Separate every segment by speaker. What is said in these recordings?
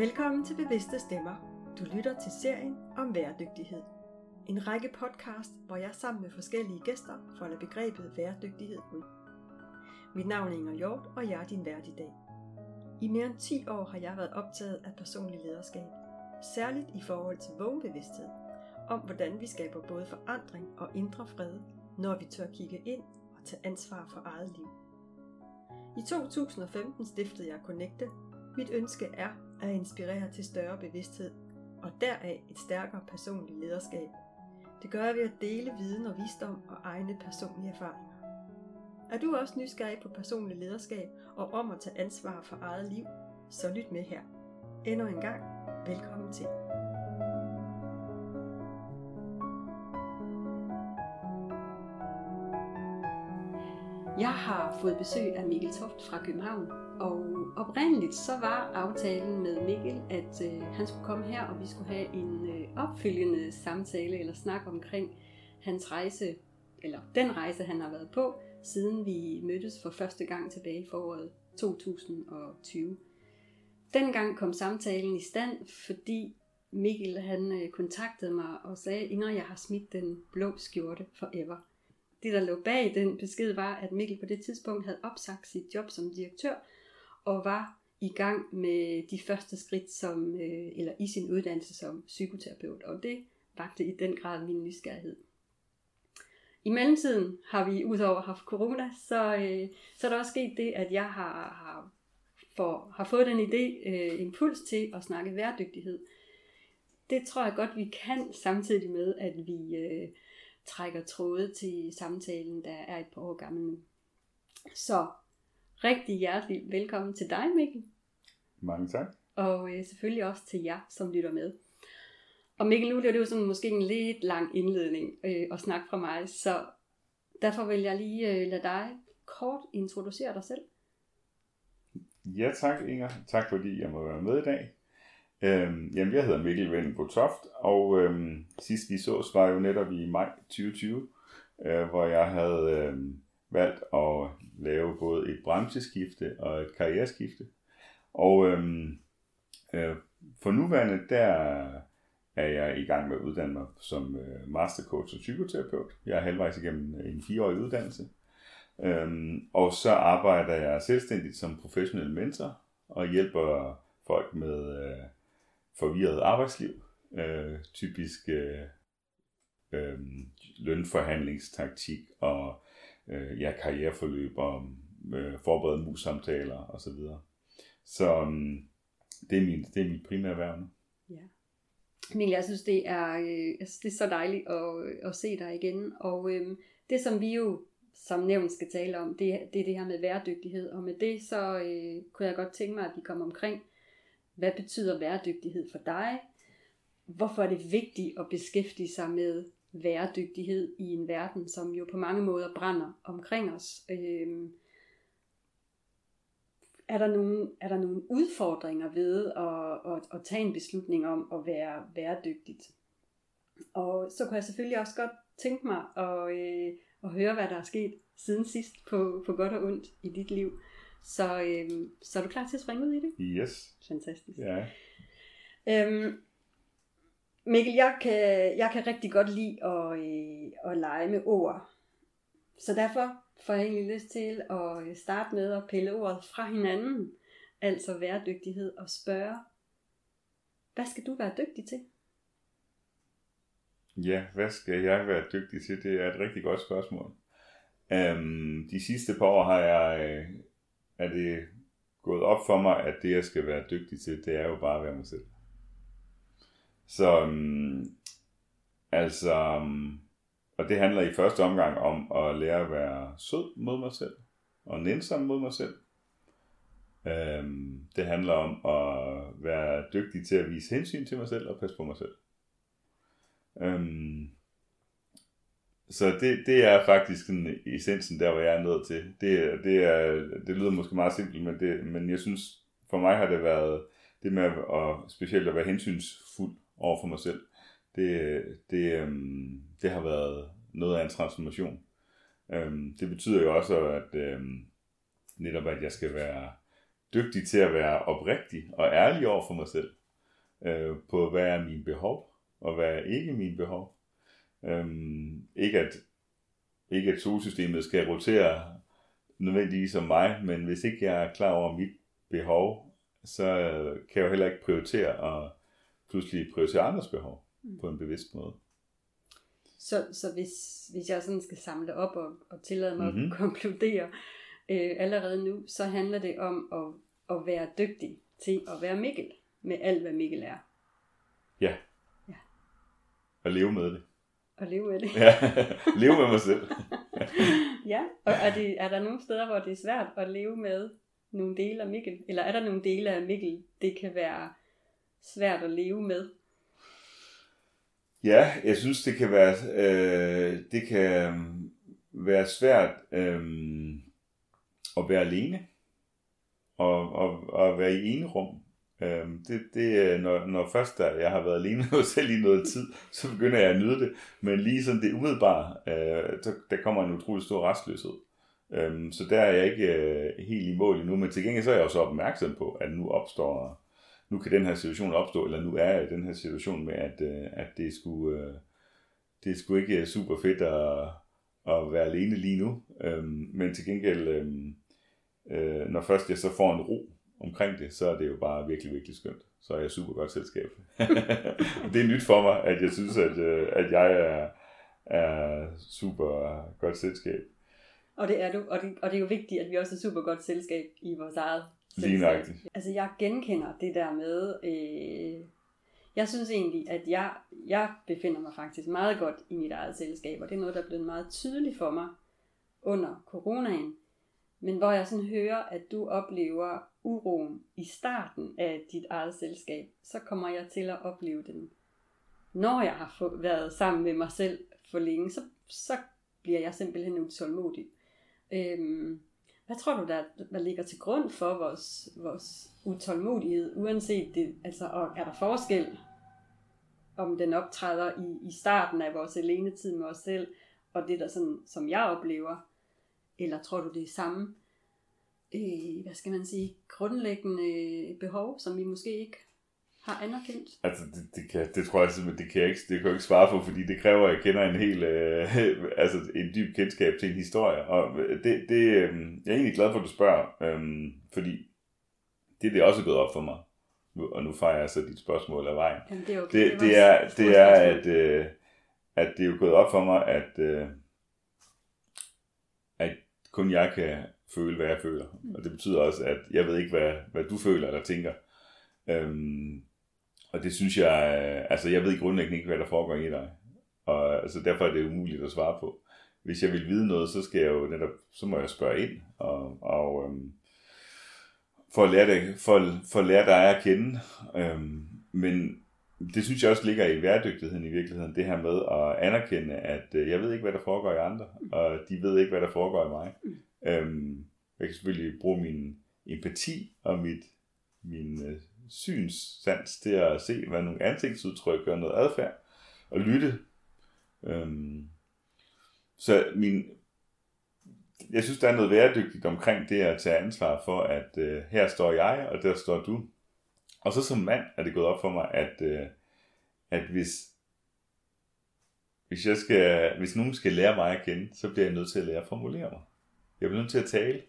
Speaker 1: Velkommen til Bevidste Stemmer. Du lytter til serien om bæredygtighed. En række podcast, hvor jeg sammen med forskellige gæster folder begrebet bæredygtighed ud. Mit navn er Inger Hjort, og jeg er din vært i dag. I mere end 10 år har jeg været optaget af personlig lederskab, særligt i forhold til vågenbevidsthed, om hvordan vi skaber både forandring og indre fred, når vi tør kigge ind og tage ansvar for eget liv. I 2015 stiftede jeg Connecte. Mit ønske er at inspirere til større bevidsthed, og deraf et stærkere personligt lederskab. Det gør jeg ved at dele viden og visdom og egne personlige erfaringer. Er du også nysgerrig på personlig lederskab og om at tage ansvar for eget liv, så lyt med her. Endnu en gang, velkommen til. Jeg har fået besøg af Mikkel Toft fra København, og oprindeligt så var aftalen med Mikkel, at øh, han skulle komme her, og vi skulle have en øh, opfølgende samtale eller snak omkring hans rejse, eller den rejse, han har været på, siden vi mødtes for første gang tilbage i foråret 2020. Dengang kom samtalen i stand, fordi Mikkel han øh, kontaktede mig og sagde, Inger, jeg har smidt den blå skjorte forever. Det, der lå bag den besked, var, at Mikkel på det tidspunkt havde opsagt sit job som direktør, og var i gang med de første skridt som, øh, eller i sin uddannelse som psykoterapeut, og det vagte i den grad min nysgerrighed. I mellemtiden har vi udover haft corona, så, øh, så er der også sket det, at jeg har, har, for, har fået den idé, øh, impuls til at snakke værdygtighed. Det tror jeg godt, vi kan, samtidig med, at vi øh, trækker tråde til samtalen, der er et par år gammel nu. Så rigtig hjertelig velkommen til dig, Mikkel.
Speaker 2: Mange tak.
Speaker 1: Og øh, selvfølgelig også til jer, som lytter med. Og Mikkel, nu er det jo sådan måske en lidt lang indledning øh, at snakke fra mig, så derfor vil jeg lige øh, lade dig kort introducere dig selv.
Speaker 2: Ja tak Inger, tak fordi jeg må være med i dag. Øhm, jamen jeg hedder Mikkel Vendelbo Toft, og øhm, sidst vi sås var jo netop i maj 2020, øh, hvor jeg havde øh, valgt at lave både et brancheskifte og et karriereskifte. Og øhm, øh, for nuværende der er jeg i gang med at uddanne mig som øh, mastercoach og psykoterapeut. Jeg er halvvejs igennem en fireårig uddannelse. Øhm, og så arbejder jeg selvstændigt som professionel mentor og hjælper folk med øh, forvirret arbejdsliv. Øh, typisk øh, øh, lønforhandlingstaktik og øh, ja, karriereforløb og øh, forberedte mus-samtaler osv. Så, så øh, det, er min, det er mit primære værv nu.
Speaker 1: Ja. Mikkel, jeg synes, det er, øh, jeg synes, det er så dejligt at, at se dig igen. Og øh, det, som vi jo som nævnt skal tale om, det, det er det her med værdighed. Og med det, så øh, kunne jeg godt tænke mig, at vi kommer omkring, hvad betyder bæredygtighed for dig? Hvorfor er det vigtigt at beskæftige sig med bæredygtighed i en verden, som jo på mange måder brænder omkring os? Øhm, er der nogle, er der nogle udfordringer ved at, at, at tage en beslutning om at være bæredygtigt? Og så kunne jeg selvfølgelig også godt tænke mig at, øh, at høre, hvad der er sket siden sidst på, på godt og ondt i dit liv. Så, øh, så er du klar til at springe ud i det?
Speaker 2: Yes.
Speaker 1: Fantastisk.
Speaker 2: Ja.
Speaker 1: Øhm, Mikkel, jeg kan, jeg kan rigtig godt lide at, øh, at lege med ord. Så derfor får jeg egentlig lyst til at starte med at pille ordet fra hinanden, altså værdygtighed, og spørge, hvad skal du være dygtig til?
Speaker 2: Ja, hvad skal jeg være dygtig til? Det er et rigtig godt spørgsmål. Um, de sidste par år har jeg, øh, er det gået op for mig, at det jeg skal være dygtig til, det er jo bare at være mig selv. Så um, altså, um, og det handler i første omgang om at lære at være sød mod mig selv, og nænsom mod mig selv. Um, det handler om at være dygtig til at vise hensyn til mig selv og passe på mig selv. Um, så det, det er faktisk sådan essensen der, hvor jeg er nødt til. Det, det, er, det lyder måske meget simpelt, men, det, men jeg synes, for mig har det været det med at, specielt at være hensynsfuld over for mig selv. Det, det, øhm, det har været noget af en transformation. Øhm, det betyder jo også, at øhm, netop at jeg skal være dygtig til at være oprigtig og ærlig over for mig selv. Øh, på hvad er mine behov, og hvad er ikke mine behov. Øhm, ikke at ikke at solsystemet skal rotere nødvendigvis som mig, men hvis ikke jeg er klar over mit behov, så kan jeg jo heller ikke prioritere at pludselig prioritere andres behov mm. på en bevidst måde.
Speaker 1: Så, så hvis, hvis jeg sådan skal samle op og, og tillade mig mm-hmm. at konkludere øh, allerede nu, så handler det om at, at være dygtig til at være Mikkel, med alt hvad Mikkel er.
Speaker 2: Ja. ja. Og leve med det.
Speaker 1: Og leve med det.
Speaker 2: ja, leve med mig selv.
Speaker 1: ja, og er, det, er der nogle steder, hvor det er svært at leve med nogle dele af Mikkel? Eller er der nogle dele af Mikkel, det kan være svært at leve med?
Speaker 2: Ja, jeg synes, det kan være, øh, det kan være svært øh, at være alene og, og, og være i ene Øhm, det, det, øh, når, når først der, jeg har været alene med selv i noget tid, så begynder jeg at nyde det. Men lige sådan det umiddelbare, øh, så, der kommer en utrolig stor restløshed. Øhm, så der er jeg ikke øh, helt i mål endnu, men til gengæld så er jeg også opmærksom på, at nu opstår nu kan den her situation opstå, eller nu er jeg i den her situation med, at, øh, at det skulle øh, det er sgu ikke øh, super fedt at, at være alene lige nu. Øhm, men til gengæld, øhm, øh, når først jeg så får en ro omkring det, så er det jo bare virkelig, virkelig skønt. Så er jeg super godt selskab. det er nyt for mig, at jeg synes, at, øh, at jeg er, er super godt selskab.
Speaker 1: Og det er du, og det, og det er jo vigtigt, at vi også er super godt selskab i vores eget
Speaker 2: Lige nøjagtigt.
Speaker 1: Altså jeg genkender det der med, øh, jeg synes egentlig, at jeg, jeg befinder mig faktisk meget godt i mit eget selskab, og det er noget, der er blevet meget tydeligt for mig under coronaen. Men hvor jeg sådan hører, at du oplever uroen i starten af dit eget selskab, så kommer jeg til at opleve den. Når jeg har få, været sammen med mig selv for længe, så, så bliver jeg simpelthen utålmodig. Øhm, hvad tror du, der, der ligger til grund for vores, vores utålmodighed, uanset det, altså, og er der forskel, om den optræder i, i starten af vores alenetid med os selv, og det der sådan, som jeg oplever, eller tror du det er samme, øh, hvad skal man sige, grundlæggende behov, som vi måske ikke har anerkendt?
Speaker 2: Altså, det, det, kan, det tror jeg simpelthen, det kan jeg ikke, det kan jeg ikke svare på, fordi det kræver, at jeg kender en helt, øh, altså en dyb kendskab til en historie. Og det, det, øh, jeg er egentlig glad for, at du spørger, øh, fordi det, det er også gået op for mig. Og nu fejrer jeg så dit spørgsmål af vejen.
Speaker 1: Jamen, det, er okay.
Speaker 2: det, det, det, er, det er, at, øh, at det er jo gået op for mig, at, øh, at kun jeg kan føle, hvad jeg føler. Mm. Og det betyder også, at jeg ved ikke, hvad, hvad du føler eller tænker. Øhm, og det synes jeg, altså jeg ved grundlæggende ikke, hvad der foregår i dig. Og altså, derfor er det umuligt at svare på. Hvis jeg vil vide noget, så skal jeg jo netop, så må jeg spørge ind, og, og øhm, for, at lære det, for, for at lære dig at kende. Øhm, men det synes jeg også ligger i værdygtigheden i virkeligheden, det her med at anerkende, at øh, jeg ved ikke, hvad der foregår i andre, og de ved ikke, hvad der foregår i mig. Øhm, jeg kan selvfølgelig bruge min empati og mit, min øh, synssans til at se, hvad nogle ansigtsudtryk og noget adfærd, og lytte. Øhm, så min, jeg synes, der er noget værdygtigt omkring det at tage ansvar for, at øh, her står jeg, og der står du. Og så som mand er det gået op for mig, at, øh, at hvis, hvis, jeg skal, hvis nogen skal lære mig at kende, så bliver jeg nødt til at lære at formulere mig. Jeg bliver nødt til at tale.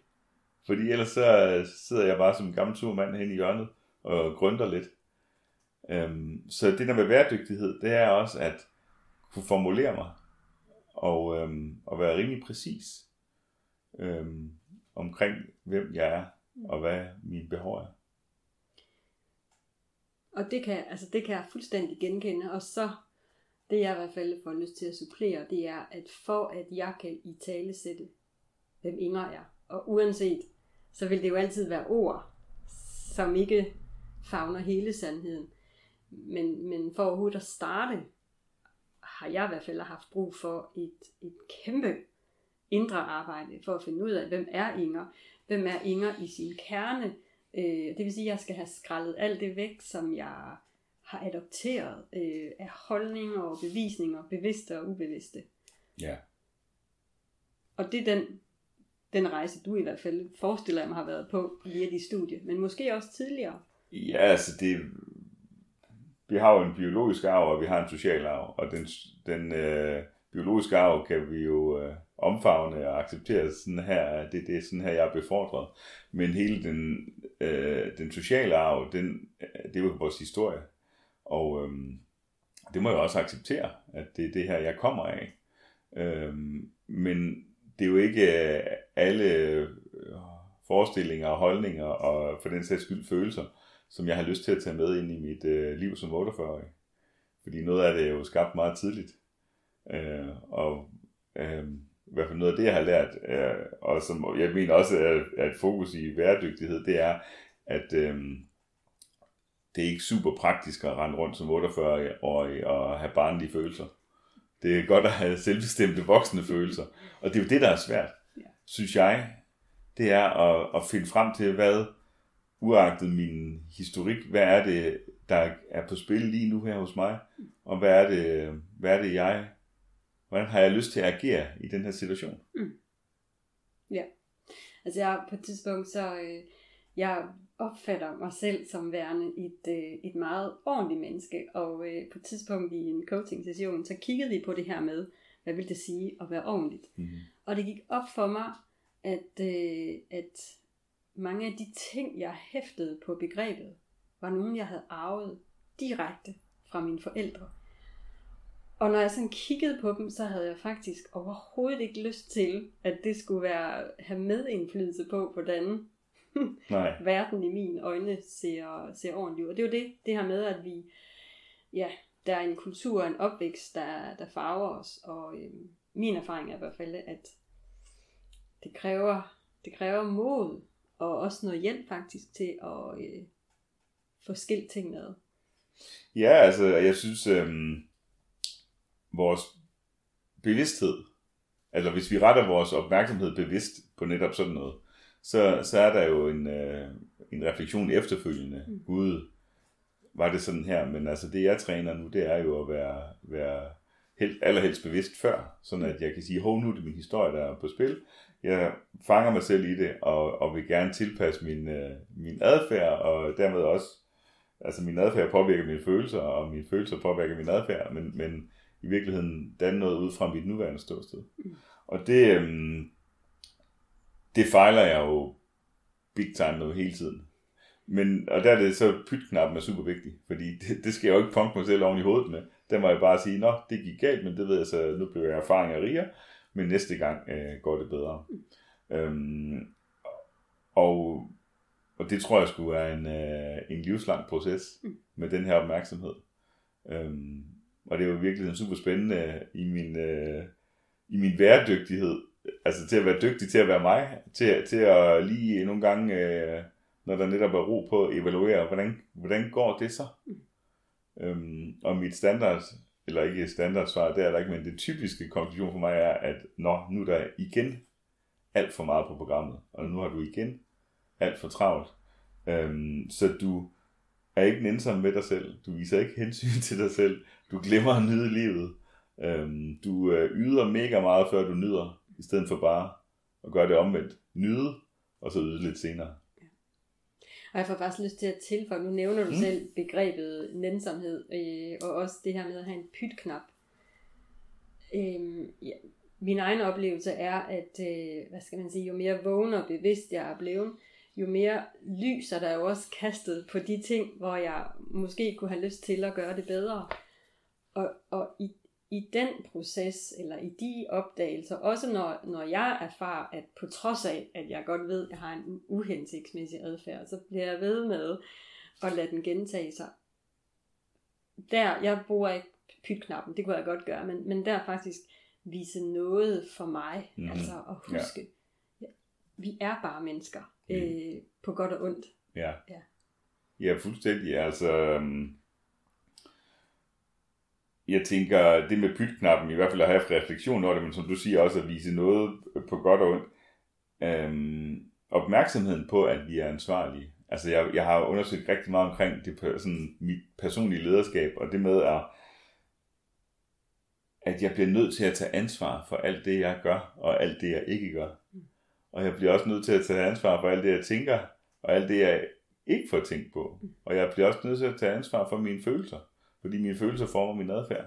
Speaker 2: Fordi ellers så sidder jeg bare som en gammel turmand hen i hjørnet og grønter lidt. Øhm, så det der med bæredygtighed, det er også at kunne formulere mig og, øhm, og være rimelig præcis øhm, omkring, hvem jeg er og hvad mine behov er.
Speaker 1: Og det kan, altså det kan jeg fuldstændig genkende, og så det jeg i hvert fald får lyst til at supplere, det er, at for at jeg kan i tale sætte, hvem Inger er, og uanset, så vil det jo altid være ord, som ikke favner hele sandheden. Men, men for overhovedet at starte, har jeg i hvert fald haft brug for et, et kæmpe indre arbejde for at finde ud af, hvem er Inger? Hvem er Inger i sin kerne? Øh, det vil sige, at jeg skal have skrællet alt det væk, som jeg har adopteret øh, af holdninger og bevisninger, bevidste og ubevidste.
Speaker 2: Ja.
Speaker 1: Og det er den den rejse, du i hvert fald forestiller mig har været på via de studie, men måske også tidligere.
Speaker 2: Ja, altså det, vi har jo en biologisk arv, og vi har en social arv, og den, den øh, biologiske arv kan vi jo øh, omfavne og acceptere sådan her, det, det er sådan her, jeg er befordret. Men hele den, øh, den sociale arv, den, øh, det er jo vores historie. Og øh, det må jeg også acceptere, at det er det her, jeg kommer af. Øh, men det er jo ikke øh, alle øh, forestillinger og holdninger, og for den sags skyld følelser, som jeg har lyst til at tage med ind i mit øh, liv som 48-årig. Fordi noget af det er jo skabt meget tidligt. Øh, og øh, i hvert fald noget af det, jeg har lært, øh, og som jeg mener også er, er et fokus i bæredygtighed, det er, at øh, det er ikke super praktisk at rende rundt som 48-årig og have barnlige følelser. Det er godt at have selvbestemte voksne følelser. Og det er jo det, der er svært, ja. synes jeg. Det er at, at finde frem til, hvad, uagtet min historik, hvad er det, der er på spil lige nu her hos mig? Og hvad er det, hvad er det jeg, hvordan har jeg lyst til at agere i den her situation? Mm.
Speaker 1: Ja. Altså jeg på et tidspunkt, så øh, jeg opfatter mig selv som værende et, øh, et meget ordentligt menneske, og øh, på et tidspunkt i en coaching session, så kiggede vi på det her med, hvad vil det sige at være ordentligt? Mm-hmm. Og det gik op for mig, at, øh, at mange af de ting, jeg hæftede på begrebet, var nogen, jeg havde arvet direkte fra mine forældre. Og når jeg sådan kiggede på dem, så havde jeg faktisk overhovedet ikke lyst til, at det skulle være, have medindflydelse på, hvordan Nej. verden i mine øjne ser, ser ordentligt ud. Og det er jo det, det her med, at vi, ja, der er en kultur og en opvækst, der, der farver os. Og øh, min erfaring er i hvert fald, at det kræver, det kræver mod, og også noget hjælp faktisk til at øh, få skilt tingene ad.
Speaker 2: Ja, altså jeg synes, øh, vores bevidsthed, altså hvis vi retter vores opmærksomhed bevidst på netop sådan noget, så, så er der jo en, øh, en refleksion efterfølgende. Mm. Gud, var det sådan her? Men altså det jeg træner nu, det er jo at være, være helt, allerhelst bevidst før, sådan at jeg kan sige, hov nu er det min historie, der er på spil. Jeg fanger mig selv i det, og, og vil gerne tilpasse min, øh, min adfærd, og dermed også, altså min adfærd påvirker mine følelser, og mine følelser påvirker min adfærd, men, men i virkeligheden danne noget ud fra mit nuværende ståsted. Mm. Og det, øhm, det fejler jeg jo big time noget hele tiden. Men, og der er det så pytknappen er super vigtig, fordi det, det skal jeg jo ikke punke mig selv oven i hovedet med. Der må jeg bare sige, nå, det gik galt, men det ved jeg så, nu bliver jeg erfaring af rigere, men næste gang øh, går det bedre. Mm. Øhm, og, og det tror jeg skulle være en, øh, en livslang proces mm. med den her opmærksomhed. Øhm, og det var virkelig super spændende øh, i min, øh, i min væredygtighed. altså til at være dygtig til at være mig, til, til at lige nogle gange, øh, når der netop er ro på, at evaluere, hvordan, hvordan går det så? Øhm, og mit standard, eller ikke standardsvar, det er der ikke, men det typiske konklusion for mig er, at nå, nu er der igen alt for meget på programmet, og nu har du igen alt for travlt. Øhm, så du er ikke nænsom med dig selv, du viser ikke hensyn til dig selv, du glemmer at nyde livet, øhm, du øh, yder mega meget, før du nyder, i stedet for bare at gøre det omvendt. Nyde, og så yde lidt senere. Ja.
Speaker 1: Og jeg får faktisk lyst til at tilføje, nu nævner du mm. selv begrebet nænsomhed, øh, og også det her med at have en pytknap. Øhm, ja, min egen oplevelse er, at øh, hvad skal man sige, jo mere vågen og bevidst jeg er blevet, jo mere lys er der jo også kastet på de ting, hvor jeg måske kunne have lyst til at gøre det bedre. Og, og i i den proces, eller i de opdagelser, også når, når jeg erfarer, at på trods af, at jeg godt ved, at jeg har en uhensigtsmæssig adfærd, så bliver jeg ved med at lade den gentage sig. Der, jeg bruger ikke pytknappen, det kunne jeg godt gøre, men, men der faktisk vise noget for mig, mm. altså at huske, ja. Vi er bare mennesker. Øh, på godt og ondt.
Speaker 2: Ja. Ja, ja fuldstændig. Altså, um jeg tænker, det med pytknappen, i hvert fald at have refleksion over det, men som du siger også, at vise noget på godt og ondt. Øhm, opmærksomheden på, at vi er ansvarlige. Altså, jeg, jeg har undersøgt rigtig meget omkring det, sådan, mit personlige lederskab, og det med, at, at jeg bliver nødt til at tage ansvar for alt det, jeg gør, og alt det, jeg ikke gør. Og jeg bliver også nødt til at tage ansvar for alt det, jeg tænker, og alt det, jeg ikke får tænkt på. Og jeg bliver også nødt til at tage ansvar for mine følelser, fordi mine følelser former min adfærd.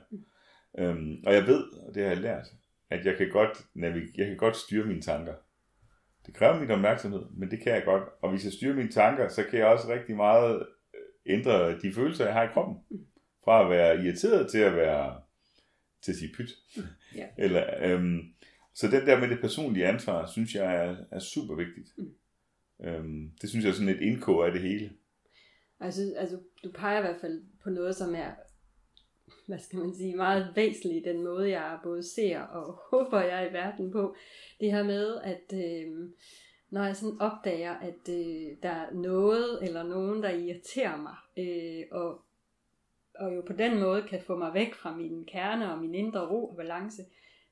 Speaker 2: Øhm, og jeg ved, og det har jeg lært, at jeg kan godt, navig- jeg kan godt styre mine tanker. Det kræver min opmærksomhed, men det kan jeg godt. Og hvis jeg styrer mine tanker, så kan jeg også rigtig meget øh, ændre de følelser, jeg har i kroppen. Fra at være irriteret til at være til at sige pyt.
Speaker 1: Ja.
Speaker 2: Eller, øhm, så den der med det personlige ansvar, synes jeg er, er super vigtigt.
Speaker 1: Mm.
Speaker 2: Øhm, det synes jeg er sådan et indkog af det hele.
Speaker 1: Altså, altså, du peger i hvert fald på noget, som er, hvad skal man sige, meget væsentligt, den måde, jeg både ser og håber, jeg er i verden på. Det her med, at øh, når jeg sådan opdager, at øh, der er noget eller nogen, der irriterer mig, øh, og, og jo på den måde kan få mig væk fra min kerne og min indre ro og balance,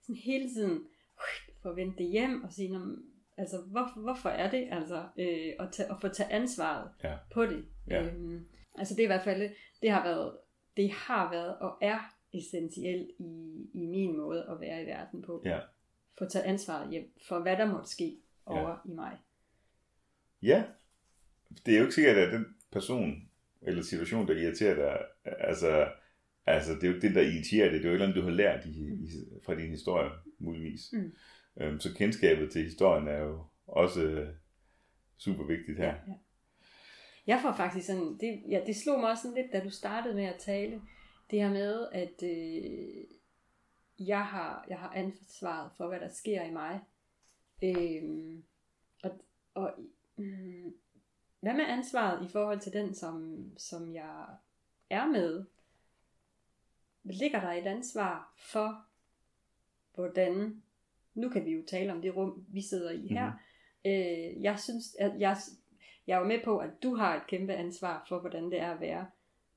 Speaker 1: sådan hele tiden få vendt det hjem og sige, "Nå, men, altså, hvor, hvorfor er det? Altså, øh, og, tage, og få tage ansvaret
Speaker 2: Ja.
Speaker 1: på det.
Speaker 2: Ja.
Speaker 1: Øhm, altså det er i hvert fald, det har været, det har været og er essentielt i, i min måde at være i verden på.
Speaker 2: Ja.
Speaker 1: Få tage ansvaret hjem for, hvad der måtte ske over ja. i mig.
Speaker 2: Ja, det er jo ikke sikkert, at den person eller situation, der irriterer dig, altså, altså det er jo ikke det, der irriterer dig, det er jo et eller andet, du har lært i, i, fra din historie, muligvis.
Speaker 1: Mm.
Speaker 2: Øhm, så kendskabet til historien er jo også øh, super vigtigt her.
Speaker 1: Ja, ja. Jeg får faktisk sådan, det, ja, det slog mig også sådan lidt, da du startede med at tale, det her med, at øh, jeg, har, jeg har ansvaret for, hvad der sker i mig. Øh, og og øh, hvad med ansvaret i forhold til den, som, som jeg er med? Ligger der et ansvar for, hvordan, nu kan vi jo tale om det rum, vi sidder i her. Mm-hmm. Øh, jeg synes, at jeg, jeg er jo med på, at du har et kæmpe ansvar for, hvordan det er at være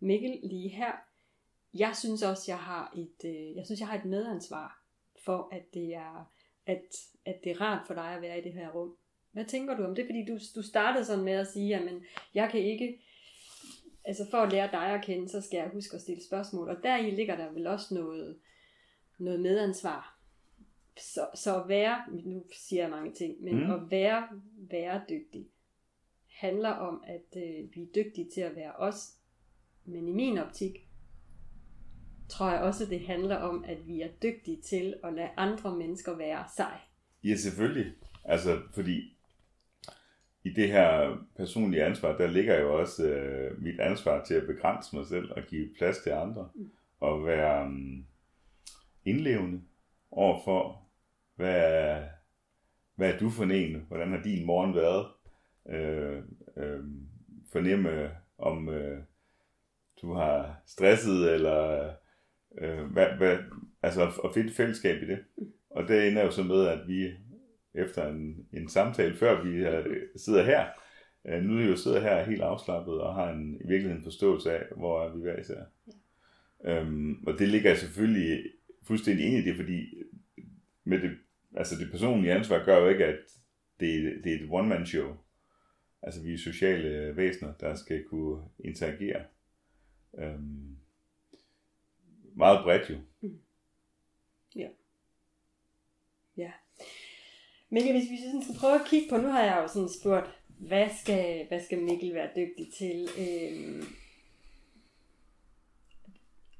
Speaker 1: Mikkel lige her. Jeg synes også, jeg har et, øh, jeg synes, jeg har et medansvar for, at det er, at, at det er rart for dig at være i det her rum. Hvad tænker du om det? Fordi du, du startede sådan med at sige, at jeg kan ikke, altså for at lære dig at kende, så skal jeg huske at stille spørgsmål. Og deri ligger der vel også noget, noget medansvar. Så, så at være, nu siger jeg mange ting, men
Speaker 2: Mm.
Speaker 1: at være bæredygtig handler om, at øh, vi er dygtige til at være os. Men i min optik, tror jeg også, det handler om, at vi er dygtige til at lade andre mennesker være sig.
Speaker 2: Ja, selvfølgelig. Altså, fordi i det her personlige ansvar, der ligger jo også øh, mit ansvar til at begrænse mig selv og give plads til andre.
Speaker 1: Mm.
Speaker 2: Og være um, indlevende overfor, hvad er, hvad er du for en? Hvordan har din morgen været? Øh, øh, fornemme, om øh, du har stresset, eller øh, hvad, hvad, altså at- finde fællesskab i det. Og det ender jo så med, at vi efter en, en samtale, før vi øh, sidder her, øh, nu er vi jo sidder her helt afslappet og har en, i virkeligheden en forståelse af, hvor er vi hver især. Øhm, og det ligger jeg selvfølgelig fuldstændig ind i det, fordi med det, altså det personlige ansvar gør jo ikke, at det, det er et one-man-show. Altså vi er sociale væsener, der skal kunne interagere. Øhm, meget bredt jo. Mm.
Speaker 1: Ja. Mikkel, hvis vi sådan skal prøve at kigge på, nu har jeg jo sådan spurgt, hvad skal, hvad skal Mikkel være dygtig til? Øhm,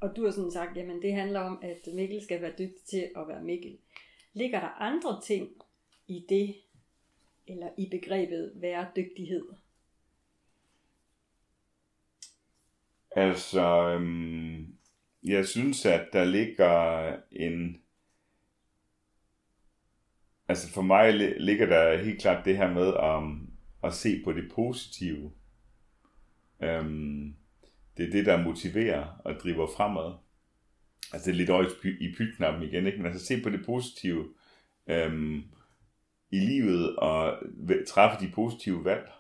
Speaker 1: og du har sådan sagt, jamen det handler om, at Mikkel skal være dygtig til at være Mikkel. Ligger der andre ting i det, eller i begrebet være dygtighed?
Speaker 2: Altså, øhm, jeg synes, at der ligger en... Altså for mig ligger der helt klart det her med um, at se på det positive. Øhm, det er det, der motiverer og driver fremad. Altså det er lidt over i pytknappen igen, ikke? men altså se på det positive øhm, i livet og træffe de positive valg.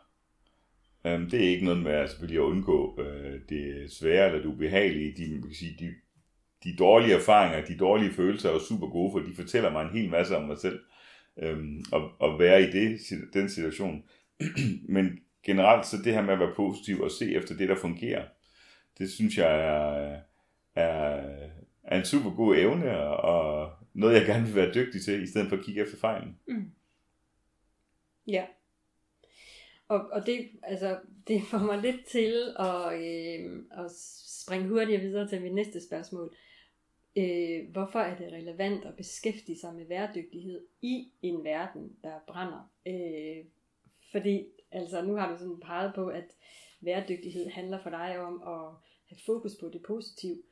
Speaker 2: Øhm, det er ikke noget med at selvfølgelig at undgå øh, det svære eller det ubehagelige. De, man kan sige, de, de dårlige erfaringer, de dårlige følelser er jo super gode, for de fortæller mig en hel masse om mig selv. Øhm, og, og være i det, den situation. Men generelt så det her med at være positiv og se efter det, der fungerer, det synes jeg er, er, er en super god evne, og, noget, jeg gerne vil være dygtig til, i stedet for at kigge efter fejlen.
Speaker 1: Mm. Ja. Og, og det, altså, det får mig lidt til at, øh, at springe hurtigere videre til mit næste spørgsmål. Øh, hvorfor er det relevant at beskæftige sig med værdighed i en verden, der brænder? Øh, fordi, altså, nu har du sådan peget på, at værdighed handler for dig om at have fokus på det positive.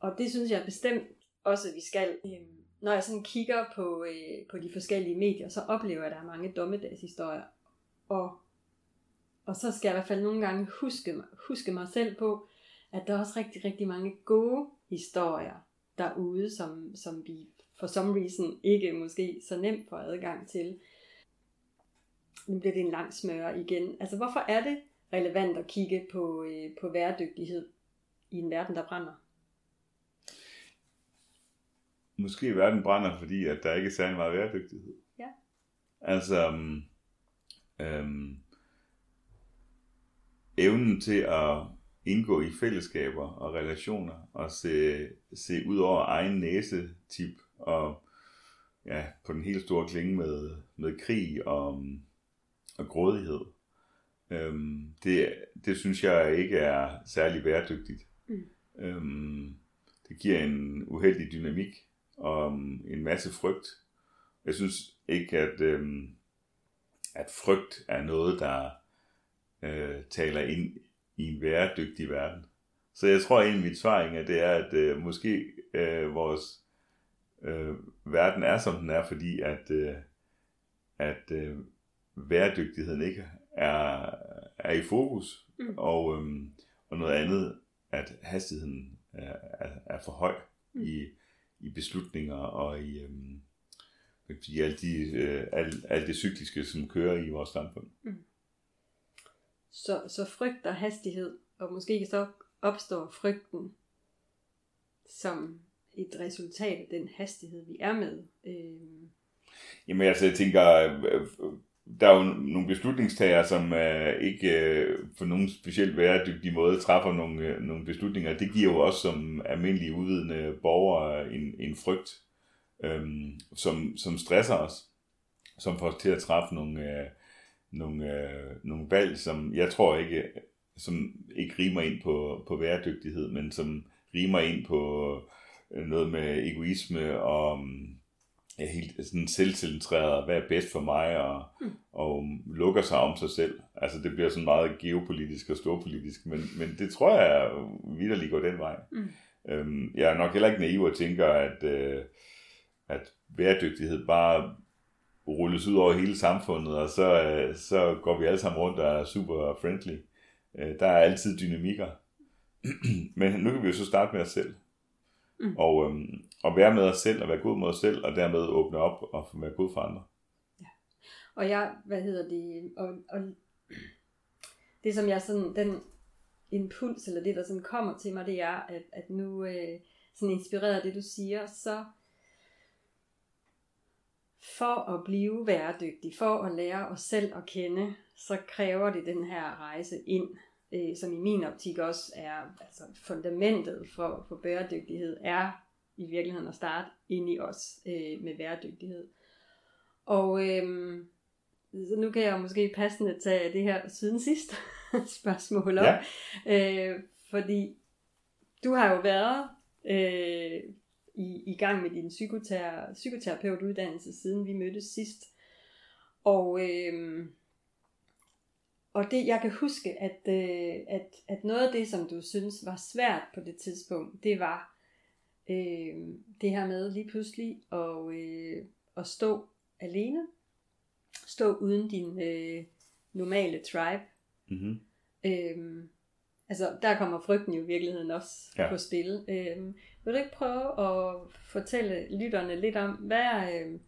Speaker 1: Og det synes jeg bestemt også, vi skal. Øhm, når jeg sådan kigger på, øh, på de forskellige medier, så oplever jeg, at der er mange dommedagshistorier. Og, og så skal jeg i hvert fald nogle gange huske, huske mig selv på, at der er også rigtig, rigtig mange gode historier derude, som, som vi for some reason ikke måske så nemt får adgang til. Nu bliver det en lang smør igen. Altså hvorfor er det relevant at kigge på, øh, på væredygtighed i en verden, der brænder?
Speaker 2: Måske verden brænder, fordi at der ikke er særlig meget væredygtighed.
Speaker 1: Ja.
Speaker 2: Altså, um, um, evnen til at indgå i fællesskaber og relationer og se, se ud over egen næsetip og ja, på den helt store klinge med, med krig og, og grådighed. Um, det, det synes jeg ikke er særlig bæredygtigt. Mm. Um, det giver en uheldig dynamik og en masse frygt. Jeg synes ikke, at, øhm, at frygt er noget, der øh, taler ind i en væredygtig verden. Så jeg tror egentlig, mit svar er, det er, at øh, måske øh, vores øh, verden er, som den er, fordi at, øh, at øh, væredygtigheden ikke er, er i fokus, mm. og, øh, og noget andet, at hastigheden er, er, er for høj mm. i, i beslutninger og i, øhm, i alt, de, øh, alt, alt det cykliske, som kører i vores samfund. Mm.
Speaker 1: Så, så frygt og hastighed, og måske så opstår frygten som et resultat af den hastighed, vi er med. Øh...
Speaker 2: Jamen altså, jeg tænker, øh, der er jo nogle beslutningstagere, som øh, ikke øh, på nogen specielt bæredygtig måde træffer nogle, øh, nogle beslutninger. Det giver jo også som almindelige udvidende borgere en, en frygt, øh, som, som stresser os, som får os til at træffe nogle, øh, nogle, øh, nogle valg, som jeg tror ikke, som ikke rimer ind på, på bæredygtighed, men som rimer ind på øh, noget med egoisme og er helt sådan selvcentreret, hvad er bedst for mig, og, mm. og lukker sig om sig selv. Altså det bliver sådan meget geopolitisk og storpolitisk, men, men det tror jeg vidderligt går den vej. Mm. Øhm, jeg er nok heller ikke naiv og tænker, at, øh, at bæredygtighed bare rulles ud over hele samfundet, og så, øh, så går vi alle sammen rundt og er super friendly. Øh, der er altid dynamikker. men nu kan vi jo så starte med os selv. Mm. Og, øhm, og være med os selv, og være god mod os selv, og dermed åbne op og være god for andre.
Speaker 1: Ja. Og jeg, hvad hedder det, og, og det som jeg sådan, den impuls, eller det der sådan kommer til mig, det er, at, at nu øh, sådan inspireret af det du siger, så for at blive værdygtig, for at lære os selv at kende, så kræver det den her rejse ind øh, som i min optik også er altså fundamentet for, for bæredygtighed, er i virkeligheden at starte ind i os øh, med bæredygtighed. Og øh, så nu kan jeg måske passende tage det her siden sidst spørgsmål op. Ja. Øh, fordi du har jo været øh, i, i gang med din psykotera- psykoterapeutuddannelse, siden vi mødtes sidst. Og øh, og det, jeg kan huske, at, øh, at, at noget af det, som du synes var svært på det tidspunkt, det var øh, det her med lige pludselig at, øh, at stå alene. Stå uden din øh, normale tribe. Mm-hmm. Øh, altså, der kommer frygten jo i virkeligheden også ja. på spil. Øh, vil du ikke prøve at fortælle lytterne lidt om, hvad er øh,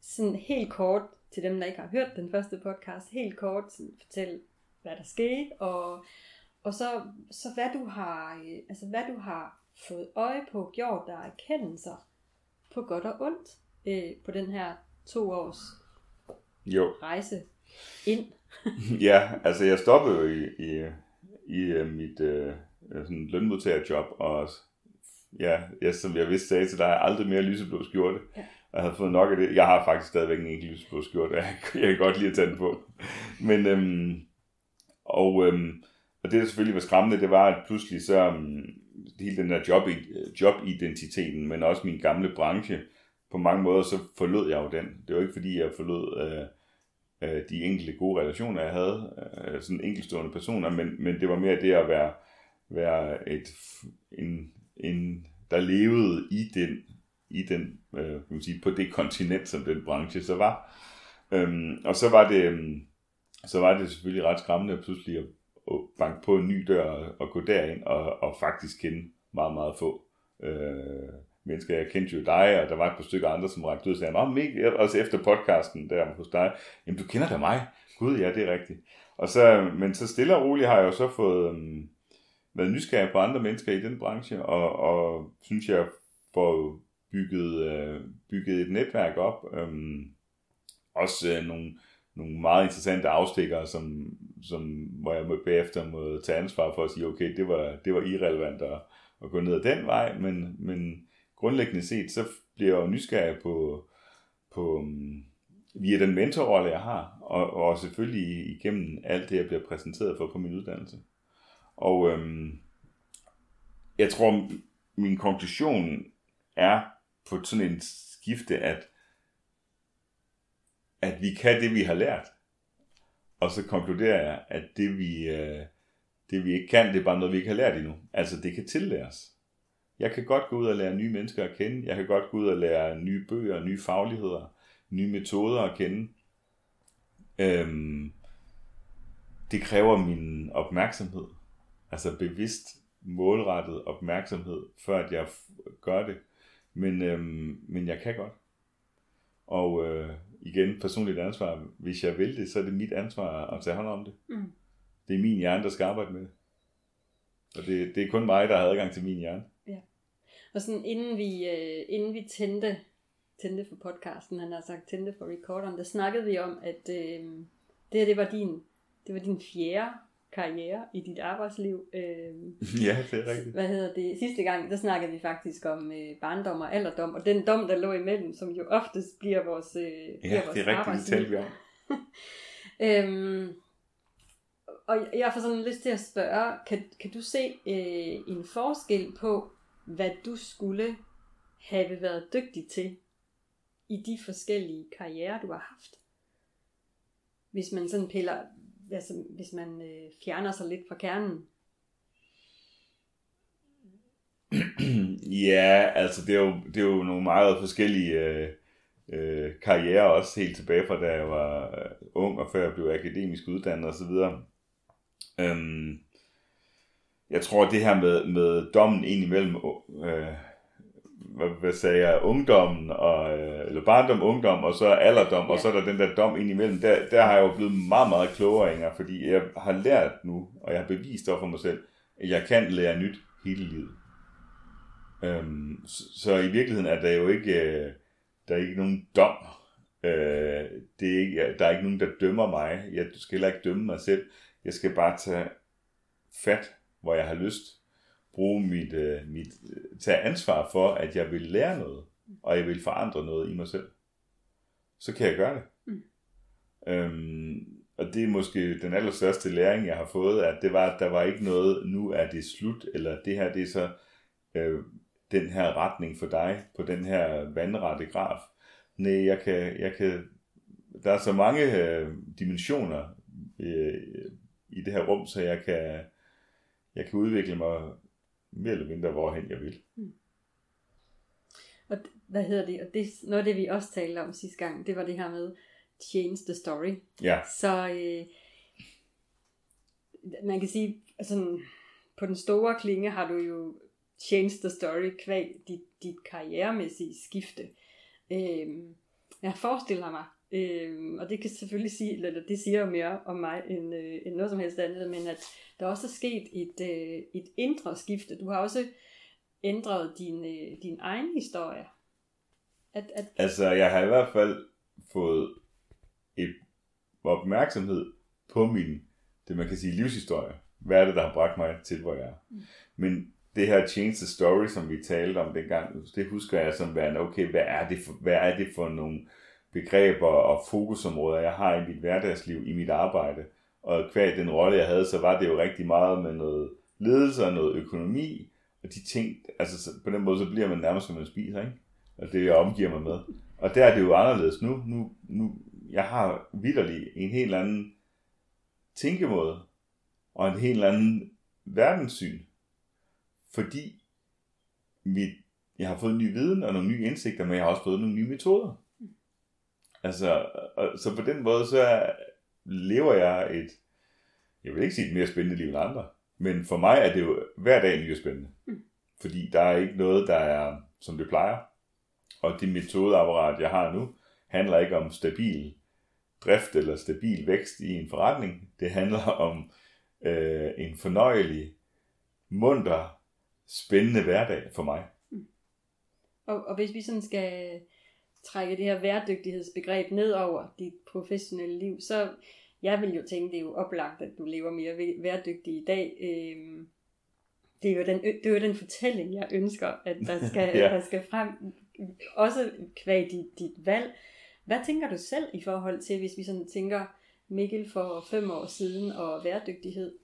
Speaker 1: sådan helt kort til dem, der ikke har hørt den første podcast, helt kort sådan, fortælle, hvad der skete, og, og så, så hvad, du har, øh, altså, hvad du har fået øje på, gjort der erkendelser på godt og ondt øh, på den her to års
Speaker 2: jo.
Speaker 1: rejse ind.
Speaker 2: ja, altså jeg stoppede jo i, i, i uh, mit uh, sådan lønmodtagerjob og ja, jeg, som jeg vidste sagde til dig, aldrig mere lyseblå skjorte.
Speaker 1: Ja.
Speaker 2: Jeg havde fået nok af det. Jeg har faktisk stadigvæk en enkelt lyseblå skjorte, jeg, jeg kan godt lide at tage den på. Men, øhm, og, øhm, og det, der selvfølgelig var skræmmende, det var, at pludselig så, øhm, hele den der job, jobidentiteten, men også min gamle branche, på mange måder, så forlod jeg jo den. Det var ikke fordi, jeg forlod øh, øh, de enkelte gode relationer, jeg havde, øh, sådan enkeltstående personer, men, men det var mere det at være, være et, en, en, der levede i den, i den øh, kan man sige, på det kontinent, som den branche så var. Øhm, og så var det, øhm, så var det selvfølgelig ret skræmmende at pludselig at, at banke på en ny dør og, og gå derind og, og faktisk kende meget, meget få øh, mennesker. Jeg kendte jo dig, og der var et par stykker andre, som rakte ud og sagde, Nå, også efter podcasten der hos dig, jamen du kender da mig. Gud, ja, det er rigtigt. Og så, men så stille og roligt har jeg jo så fået øhm, været nysgerrig på andre mennesker i den branche, og, og synes jeg får bygget, øh, bygget et netværk op. Øhm, også øh, nogle, nogle meget interessante afstikkere, som, som, hvor jeg bagefter må tage ansvar for at sige, okay, det var, det var irrelevant at, at gå ned ad den vej, men, men grundlæggende set, så bliver jeg jo nysgerrig på, på øhm, via den mentorrolle, jeg har, og, og selvfølgelig igennem alt det, jeg bliver præsenteret for på min uddannelse. Og øhm, jeg tror, min konklusion er på sådan en skifte, at, at vi kan det, vi har lært. Og så konkluderer jeg, at det vi, øh, det vi ikke kan, det er bare noget, vi ikke har lært endnu. Altså det kan tillæres. Jeg kan godt gå ud og lære nye mennesker at kende. Jeg kan godt gå ud og lære nye bøger, nye fagligheder, nye metoder at kende. Øhm, det kræver min opmærksomhed. Altså bevidst, målrettet opmærksomhed, før at jeg gør det. Men, øhm, men jeg kan godt. Og øh, igen, personligt ansvar. Hvis jeg vil det, så er det mit ansvar at tage hånd om det. Mm. Det er min hjerne, der skal arbejde med det. Og det, det er kun mig, der har adgang til min hjerne.
Speaker 1: Og sådan inden vi, øh, inden vi tændte, tændte for podcasten, han har sagt tændte for recorderen, der snakkede vi om, at øh, det her det var din, det var din fjerde karriere i dit arbejdsliv. Øh,
Speaker 2: ja, det er rigtigt.
Speaker 1: Hvad hedder det? Sidste gang, der snakkede vi faktisk om øh, barndom og alderdom, og den dom, der lå imellem, som jo oftest bliver vores, øh,
Speaker 2: ja,
Speaker 1: bliver vores
Speaker 2: det er rigtigt, det talte vi om.
Speaker 1: øhm, og jeg får sådan lyst til at spørge, kan, kan du se øh, en forskel på, hvad du skulle have været dygtig til i de forskellige karrierer, du har haft. Hvis man sådan piller, altså hvis man øh, fjerner sig lidt fra kernen.
Speaker 2: ja, altså det er jo, det er jo nogle meget forskellige øh, øh, karrierer også helt tilbage fra da jeg var øh, ung og før jeg blev akademisk uddannet osv. Øhm, jeg tror, det her med, med dommen ind imellem, øh, hvad, sagde jeg, ungdommen, og, øh, eller barndom, ungdom, og så alderdom, ja. og så er der den der dom ind imellem, der, der har jeg jo blevet meget, meget klogere, Inger, fordi jeg har lært nu, og jeg har bevist over for mig selv, at jeg kan lære nyt hele livet. Øhm, så, så i virkeligheden er der jo ikke, øh, der er ikke nogen dom. Øh, det er ikke, der er ikke nogen, der dømmer mig. Jeg skal heller ikke dømme mig selv. Jeg skal bare tage fat hvor jeg har lyst, bruge mit, øh, mit, tage ansvar for, at jeg vil lære noget, og jeg vil forandre noget i mig selv, så kan jeg gøre det. Mm. Øhm, og det er måske den allerstørste læring, jeg har fået, at det var, at der var ikke noget, nu er det slut, eller det her, det er så øh, den her retning for dig, på den her vandrette graf. Nej, jeg kan, jeg kan, der er så mange øh, dimensioner øh, i det her rum, så jeg kan, jeg kan udvikle mig mere eller mindre hvorhen jeg vil. Mm.
Speaker 1: Og hvad hedder det? Og det, noget af det, vi også talte om sidste gang, det var det her med change the story.
Speaker 2: Ja.
Speaker 1: Så øh, man kan sige, altså på den store klinge har du jo change the story kvæg dit, dit karrieremæssige skifte. Øh, jeg forestiller mig, øh, og det kan selvfølgelig sige, eller det siger jo mere om mig end, øh, end noget som helst andet, men at der også er sket et, øh, et indre skifte. Du har også ændret din, øh, din egen historie.
Speaker 2: At, at... Altså, jeg har i hvert fald fået et opmærksomhed på min, det man kan sige, livshistorie. Hvad er det, der har bragt mig til, hvor jeg er? Mm. Men det her change the story, som vi talte om dengang, det husker jeg som værende, okay, hvad er det for, hvad er det for nogle begreber og fokusområder, jeg har i mit hverdagsliv, i mit arbejde. Og hver den rolle, jeg havde, så var det jo rigtig meget med noget ledelse og noget økonomi, og de ting, altså på den måde, så bliver man nærmest, som man spiser, ikke? Og det, jeg omgiver mig med. Og der er det jo anderledes nu. Nu, nu jeg har vidderlig en helt anden tænkemåde, og en helt anden verdenssyn. Fordi mit, jeg har fået ny viden og nogle nye indsigter, men jeg har også fået nogle nye metoder. Altså, og, så på den måde, så lever jeg et, jeg vil ikke sige et mere spændende liv end andre, men for mig er det jo hver dag lige spændende. Mm. Fordi der er ikke noget, der er, som det plejer. Og det metodeapparat, jeg har nu, handler ikke om stabil drift eller stabil vækst i en forretning. Det handler om øh, en fornøjelig, munter, spændende hverdag for mig. Mm.
Speaker 1: Og, og hvis vi sådan skal trække det her værdygtighedsbegreb ned over dit professionelle liv, så jeg vil jo tænke, det er jo oplagt, at du lever mere værdygtig i dag. Øhm, det, er jo den, det er jo den fortælling, jeg ønsker, at der skal, ja. der skal frem, også kvæg dit, dit valg. Hvad tænker du selv i forhold til, hvis vi sådan tænker Mikkel for fem år siden og værdygtighed,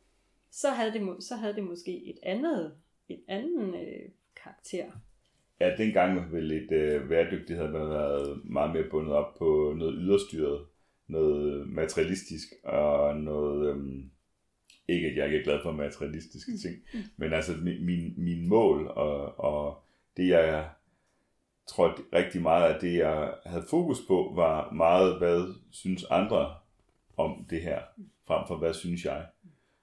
Speaker 1: så havde det, så havde det måske et andet, et andet øh, karakter.
Speaker 2: Ja, dengang ville et øh, værdygtighed have været meget mere bundet op på noget yderstyret, noget materialistisk og noget... Øhm, ikke at jeg ikke er glad for materialistiske mm. ting, mm. men altså min, min mål og, og det jeg tror rigtig meget af det jeg havde fokus på var meget hvad synes andre om det her, frem for hvad synes jeg.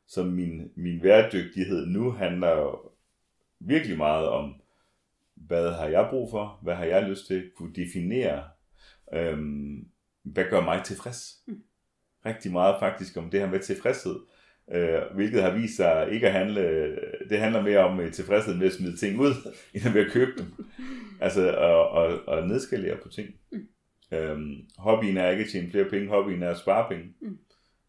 Speaker 2: Så min, min værdygtighed nu handler jo virkelig meget om hvad har jeg brug for, hvad har jeg lyst til, kunne definere, øhm, hvad gør mig tilfreds. Mm. Rigtig meget faktisk om det her med tilfredshed, øh, hvilket har vist sig ikke at handle, det handler mere om øh, tilfredshed med at smide ting ud, end at købe dem. Altså at, at, at nedskalere på ting. Mm. Øhm, hobbyen er ikke at tjene flere penge, hobbyen er at spare penge. Mm.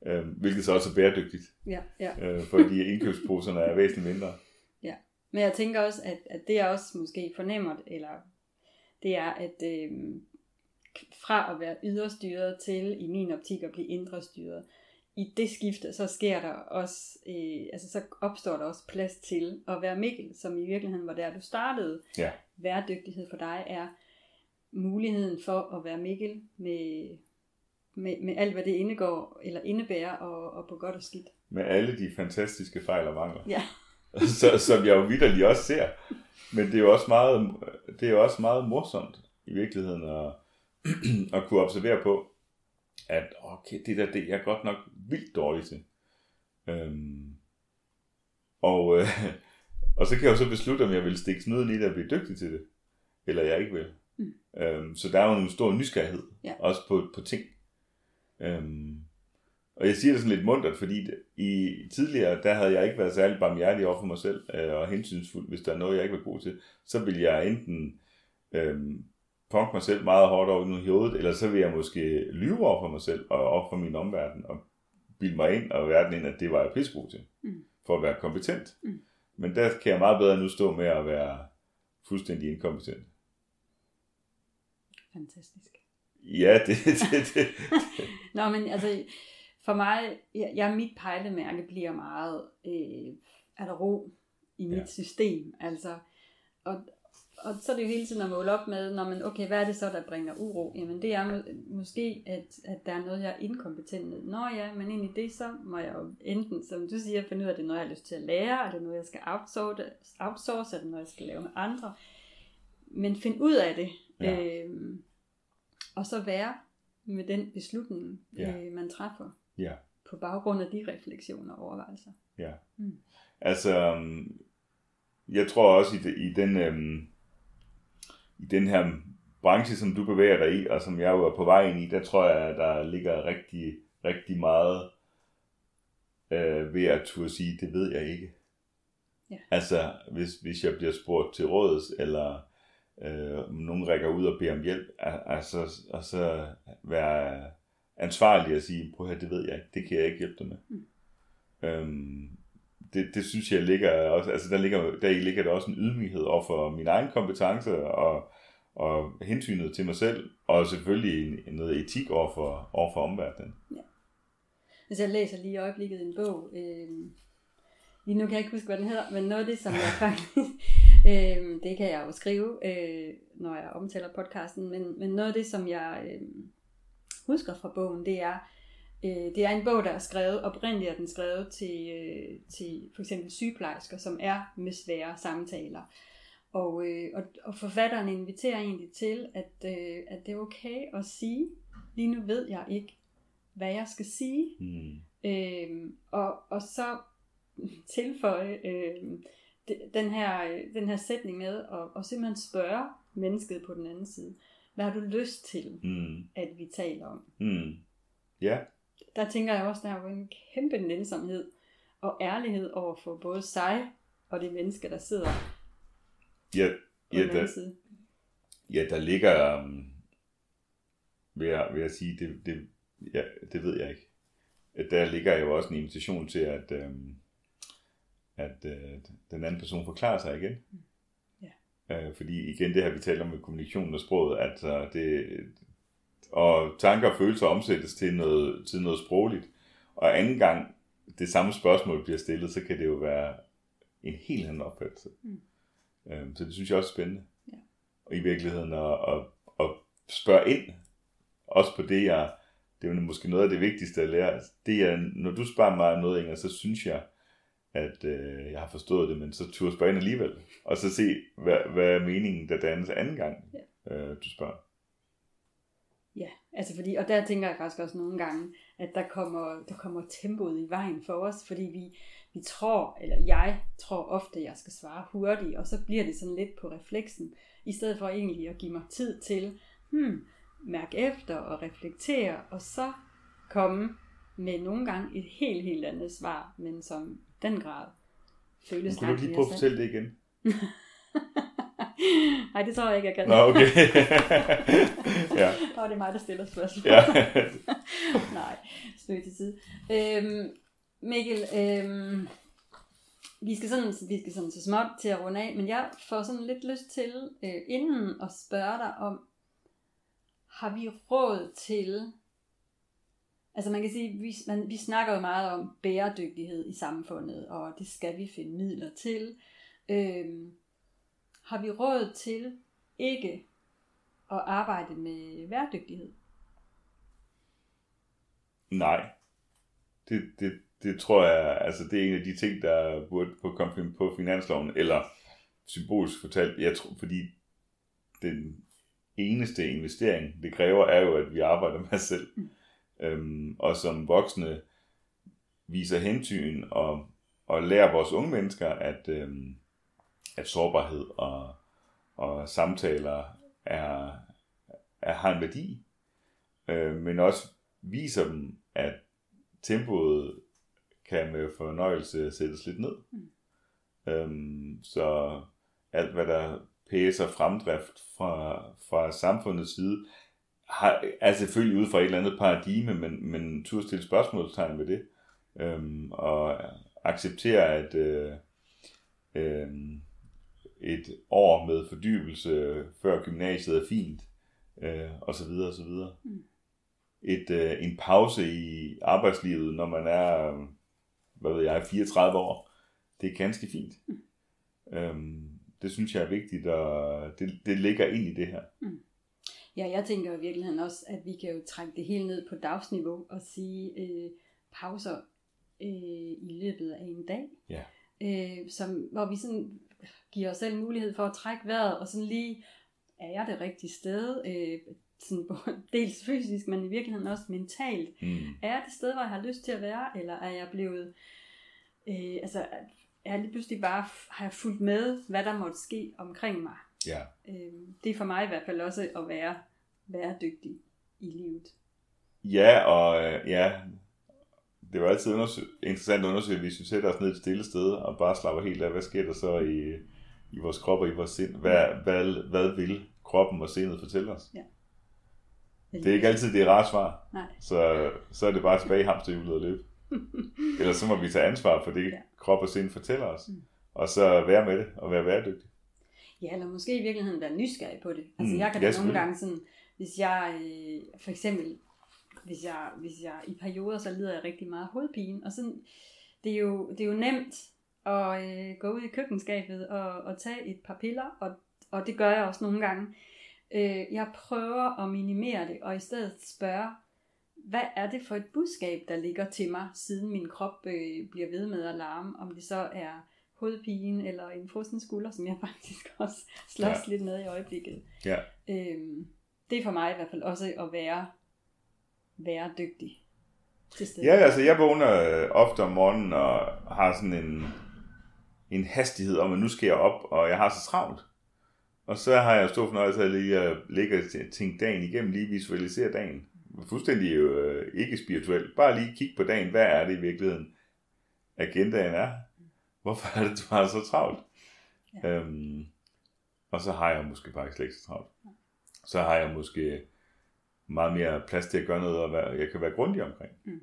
Speaker 2: Øhm, hvilket så også er bæredygtigt.
Speaker 1: Ja, ja.
Speaker 2: Øh, fordi indkøbsposerne er væsentligt mindre.
Speaker 1: Men jeg tænker også, at, at det jeg også måske fornemmer, eller det er, at øh, fra at være yderstyret til, i min optik, at blive indre styret, i det skifte, så sker der også, øh, altså så opstår der også plads til at være Mikkel, som i virkeligheden var der, du startede.
Speaker 2: Ja.
Speaker 1: Værdygtighed for dig er muligheden for at være Mikkel med, med, med alt, hvad det indgår, eller indebærer, og, og på godt og skidt.
Speaker 2: Med alle de fantastiske fejl og mangler.
Speaker 1: Ja.
Speaker 2: så, som jeg jo vidderligt også ser. Men det er jo også meget, det er jo også meget morsomt i virkeligheden at, at kunne observere på, at okay, det der, det er jeg godt nok vildt dårlig til. Øhm, og, øh, og så kan jeg jo så beslutte, om jeg vil stikke snuden i det og blive dygtig til det, eller jeg ikke vil. Mm. Øhm, så der er jo en stor nysgerrighed, ja. også på, på ting. Øhm, og jeg siger det sådan lidt muntert, fordi i tidligere, der havde jeg ikke været særlig barmhjertig over for mig selv øh, og hensynsfuld, hvis der er noget, jeg ikke var god til. Så vil jeg enten øh, punke mig selv meget hårdt over i hovedet, eller så vil jeg måske lyve over for mig selv og over for min omverden og bilde mig ind og verden ind, at det var jeg pissegod til, mm. for at være kompetent. Mm. Men der kan jeg meget bedre nu stå med at være fuldstændig inkompetent.
Speaker 1: Fantastisk.
Speaker 2: Ja, det, det, det, det.
Speaker 1: Nå, men altså, for mig, jeg mit pejlemærke bliver meget, øh, er der ro i mit ja. system, altså, og, og så er det jo hele tiden at måle op med, når man, okay, hvad er det så, der bringer uro? Jamen det er må, måske, at, at der er noget, jeg er inkompetent med. Nå ja, men ind i det, så må jeg jo enten, som du siger, finde ud af, at det er noget, jeg har lyst til at lære, er det noget, jeg skal outsource, outsource er det noget, jeg skal lave med andre. Men find ud af det, ja. øh, og så være med den beslutning, ja. øh, man træffer.
Speaker 2: Ja.
Speaker 1: På baggrund af de refleksioner og overvejelser.
Speaker 2: Ja. Mm. Altså, øhm, jeg tror også i, i den øhm, i den her branche, som du bevæger dig i, og som jeg jo er på vej ind i, der tror jeg, at der ligger rigtig, rigtig meget øh, ved at turde sige, det ved jeg ikke.
Speaker 1: Ja.
Speaker 2: Altså, hvis, hvis jeg bliver spurgt til råds, eller øh, nogen rækker ud og beder om hjælp, altså, og så være ansvarlig at sige, prøv her, det ved jeg ikke, det kan jeg ikke hjælpe dig med. Mm. Øhm, det, det synes jeg ligger også, altså der ligger, der ligger der også en ydmyghed over for min egen kompetence og, og hensynet til mig selv, og selvfølgelig noget etik over for, over for omverdenen. Ja.
Speaker 1: Altså jeg læser lige i øjeblikket en bog, øh, lige nu kan jeg ikke huske, hvad den hedder, men noget af det, som jeg faktisk, øh, det kan jeg jo skrive, øh, når jeg omtaler podcasten, men, men noget af det, som jeg øh, husker fra bogen, det er, øh, det er en bog, der er skrevet, oprindeligt er den skrevet til, øh, til for eksempel sygeplejersker, som er med svære samtaler. Og, øh, og, og forfatteren inviterer egentlig til, at, øh, at det er okay at sige, lige nu ved jeg ikke, hvad jeg skal sige. Mm. Øh, og, og så tilføje øh, den, her, den her sætning med at, og simpelthen spørge mennesket på den anden side, hvad har du lyst til, mm. at vi taler om? Mm.
Speaker 2: Ja.
Speaker 1: Der tænker jeg også, der er en kæmpe nænsomhed og ærlighed over for både sig og de mennesker, der sidder
Speaker 2: ja, ja, der, side. Ja, der ligger, um, vil, jeg, vil jeg sige, det, det, ja, det ved jeg ikke. Der ligger jo også en invitation til, at, um, at uh, den anden person forklarer sig igen. Ja. Uh, fordi igen, det her vi taler om med kommunikationen og sproget, at uh, det, og tanker og følelser omsættes til noget, til noget sprogligt. Og anden gang det samme spørgsmål bliver stillet, så kan det jo være en helt anden opfattelse. Mm. Um, så det synes jeg også er spændende. Ja. Og i virkeligheden at, at, at spørge ind, også på det, jeg, det er jo måske noget af det vigtigste at lære. Det er, når du spørger mig om noget, Inger, så synes jeg, at øh, jeg har forstået det, men så turde spørge ind alligevel. Og så se, hvad, hvad er meningen, der dannes anden gang, ja. øh, du spørger.
Speaker 1: Ja, altså fordi, og der tænker jeg faktisk også nogle gange, at der kommer, der kommer tempoet i vejen for os, fordi vi, vi tror, eller jeg tror ofte, at jeg skal svare hurtigt, og så bliver det sådan lidt på refleksen, i stedet for egentlig at give mig tid til, hmm, mærke efter og reflektere, og så komme med nogle gange et helt, helt andet svar, men som den grad føles
Speaker 2: Kunne du lige prøve at fortælle det igen?
Speaker 1: Nej, det tror jeg ikke, jeg kan.
Speaker 2: Nå, okay.
Speaker 1: ja. Og det er mig, der stiller spørgsmål. ja. Nej, spøg til side. Øhm, Mikkel, øhm, vi skal sådan, vi skal sådan så småt til at runde af, men jeg får sådan lidt lyst til øh, inden at spørge dig om, har vi råd til, altså man kan sige, vi, man, vi snakker jo meget om bæredygtighed i samfundet, og det skal vi finde midler til. Øhm, har vi råd til ikke at arbejde med bæredygtighed?
Speaker 2: Nej. Det, det, det tror jeg, altså det er en af de ting, der burde på komme på finansloven, eller symbolisk fortalt, jeg tror, fordi den eneste investering, det kræver, er jo, at vi arbejder med os selv. Mm. Øhm, og som voksne viser hensyn og, og lærer vores unge mennesker, at, øhm, at sårbarhed og, og samtaler er, er, har en værdi. Øh, men også viser dem, at tempoet kan med fornøjelse sættes lidt ned. Mm. Øhm, så alt hvad der pæser fremdrift fra, fra samfundets side, har, er selvfølgelig ud fra et eller andet paradigme, men, men turde stille spørgsmålstegn ved det. Øhm, og acceptere, at øh, øh, et år med fordybelse før gymnasiet er fint, øh, og så videre, og så videre. Mm. Et, øh, en pause i arbejdslivet, når man er, hvad ved jeg, 34 år, det er ganske fint. Mm. Øhm, det synes jeg er vigtigt, og det, det ligger ind i det her. Mm.
Speaker 1: Ja, jeg tænker i virkeligheden også, at vi kan jo trække det hele ned på dagsniveau og sige øh, pauser øh, i løbet af en dag. Ja. Øh, som, hvor vi sådan giver os selv mulighed for at trække vejret og sådan lige, er jeg det rigtige sted? Øh, sådan dels fysisk, men i virkeligheden også mentalt. Mm. Er jeg det sted, hvor jeg har lyst til at være, eller er jeg blevet... Øh, altså, er lige pludselig bare, har jeg fulgt med, hvad der måtte ske omkring mig. Ja. Øh, det er for mig i hvert fald også at være bæredygtig i livet.
Speaker 2: Ja, og øh, ja, det var altid undersøg- interessant at undersøge, hvis vi sætter os ned et stille sted og bare slapper helt af, hvad sker der så i, i vores krop og i vores sind? Hvad, hvad, hvad vil kroppen og sindet fortælle os? Ja. Det er ikke altid det er rart svar. Nej. Så, så er det bare tilbage i hamsterhjulet og løbe. Ellers så må vi tage ansvar for det,
Speaker 1: Ja.
Speaker 2: krop og sind fortæller os.
Speaker 1: Mm.
Speaker 2: Og så være med det, og være bæredygtig.
Speaker 1: Ja, eller måske i virkeligheden være nysgerrig på det. Altså
Speaker 2: Mm,
Speaker 1: jeg kan
Speaker 2: ja,
Speaker 1: da nogle
Speaker 2: selvfølgelig.
Speaker 1: gange sådan, hvis jeg øh, for eksempel, hvis jeg, hvis jeg i perioder, så lider jeg rigtig meget hovedpine, og sådan, det er jo, det er jo nemt at øh, gå ud i køkkenskabet og, og tage et par piller, og, og det gør jeg også nogle gange. Øh, jeg prøver at minimere det, og i stedet spørge, hvad er det for et budskab, der ligger til mig, siden min krop øh, bliver ved med at larme, om det så er hovedpine eller en frossen skulder, som jeg faktisk også slås
Speaker 2: Ja.
Speaker 1: lidt med i øjeblikket.
Speaker 2: Ja.
Speaker 1: Øhm, det er for mig i hvert fald også at være, være dygtig til stede.
Speaker 2: Ja, altså jeg vågner øh, ofte om morgenen og har sådan en, en hastighed om, at nu skal jeg op, og jeg har så travlt. Og så har jeg stor fornøjelse af lige at ligge og tænke dagen igennem, lige visualisere dagen. Fuldstændig øh, ikke spirituelt. Bare lige kigge på dagen. Hvad er det i virkeligheden, agendaen er? Hvorfor er det, du har så travlt? Ja. Øhm, og så har jeg måske faktisk slet ikke så travlt. Så har jeg måske meget mere plads til at gøre noget, og være, jeg kan være grundig omkring.
Speaker 1: Mm.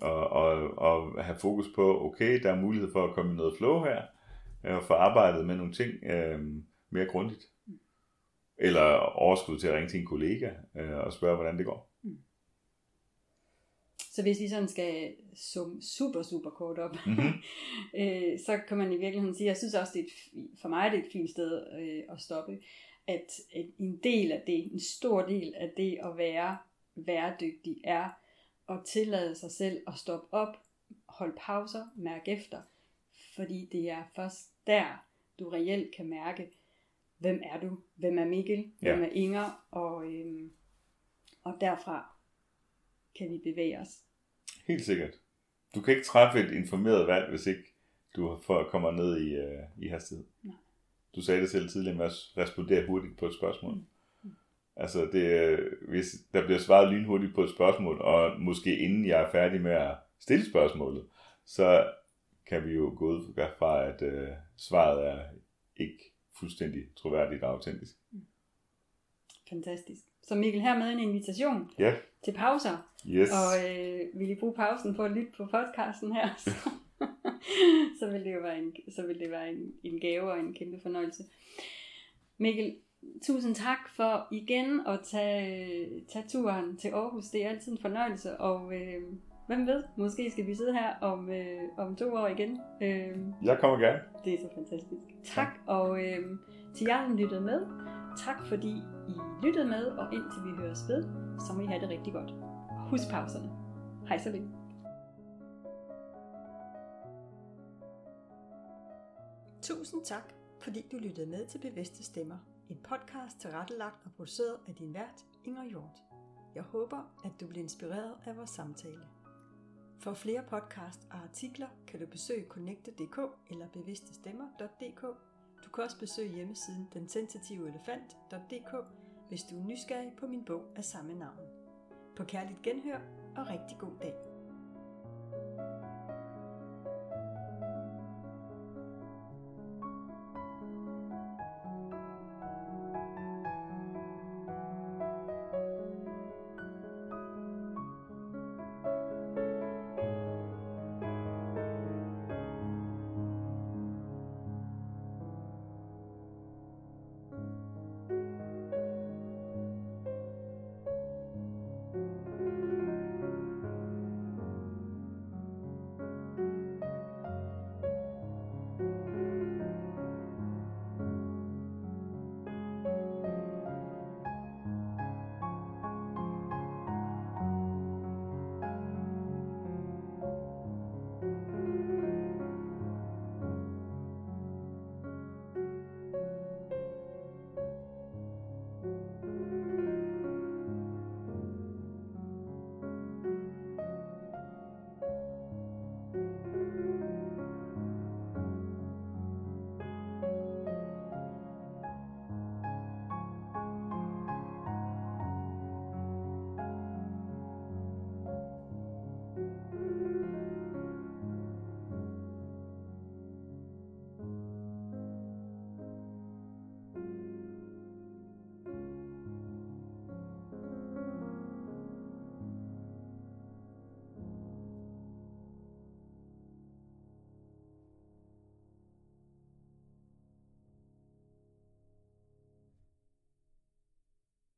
Speaker 2: Og, og, og have fokus på, okay, der er mulighed for at komme i noget flow her, og få arbejdet med nogle ting øh, mere grundigt. Eller overskud til at ringe til en kollega øh, og spørge, hvordan det går.
Speaker 1: Så hvis vi sådan skal summe super, super kort op,
Speaker 2: Mhm.
Speaker 1: øh, så kan man i virkeligheden sige, jeg synes også, det er et, for mig er det et fint sted øh, at stoppe, at, en del af det, en stor del af det at være væredygtig, er at tillade sig selv at stoppe op, holde pauser, mærke efter, fordi det er først der, du reelt kan mærke, hvem er du, hvem er Mikkel, hvem
Speaker 2: Ja.
Speaker 1: er Inger, og, øhm, og derfra kan vi bevæge os.
Speaker 2: Helt sikkert. Du kan ikke træffe et informeret valg, hvis ikke du får, kommer ned i, øh, i hastighed.
Speaker 1: Nej.
Speaker 2: Du sagde det selv tidligere med at respondere hurtigt på et spørgsmål. Altså, det, øh, hvis der bliver svaret lynhurtigt på et spørgsmål, og måske inden jeg er færdig med at stille spørgsmålet, så kan vi jo gå ud fra, at øh, svaret er ikke fuldstændig troværdigt og autentisk.
Speaker 1: Fantastisk. Så Mikkel, her med en invitation
Speaker 2: Ja,
Speaker 1: til pauser,
Speaker 2: yes.
Speaker 1: og øh, vil I bruge pausen på at lytte på podcasten her, så, så vil det jo være, en, så vil det være en, en gave og en kæmpe fornøjelse. Mikkel, tusind tak for igen at tage, tage turen til Aarhus. Det er altid en fornøjelse, og øh, hvem ved, måske skal vi sidde her om, øh, om to år igen. Øh,
Speaker 2: Jeg kommer gerne.
Speaker 1: Det er så fantastisk. Tak, og øh, til jer, der lyttede med, tak fordi I lyttede med, og indtil vi høres ved, så må I have det rigtig godt. Husk pauserne. Hej så længe. Tusind tak, fordi du lyttede med til Bevidste Stemmer. En podcast tilrettelagt og produceret af din vært, Inger Hjort. Jeg håber, at du bliver inspireret af vores samtale. For flere podcast og artikler kan du besøge connecte.dk eller bevidstestemmer.dk. Du kan også besøge hjemmesiden densensitivelephant.dk, hvis du er nysgerrig på min bog af samme navn. På kærligt genhør og rigtig god dag.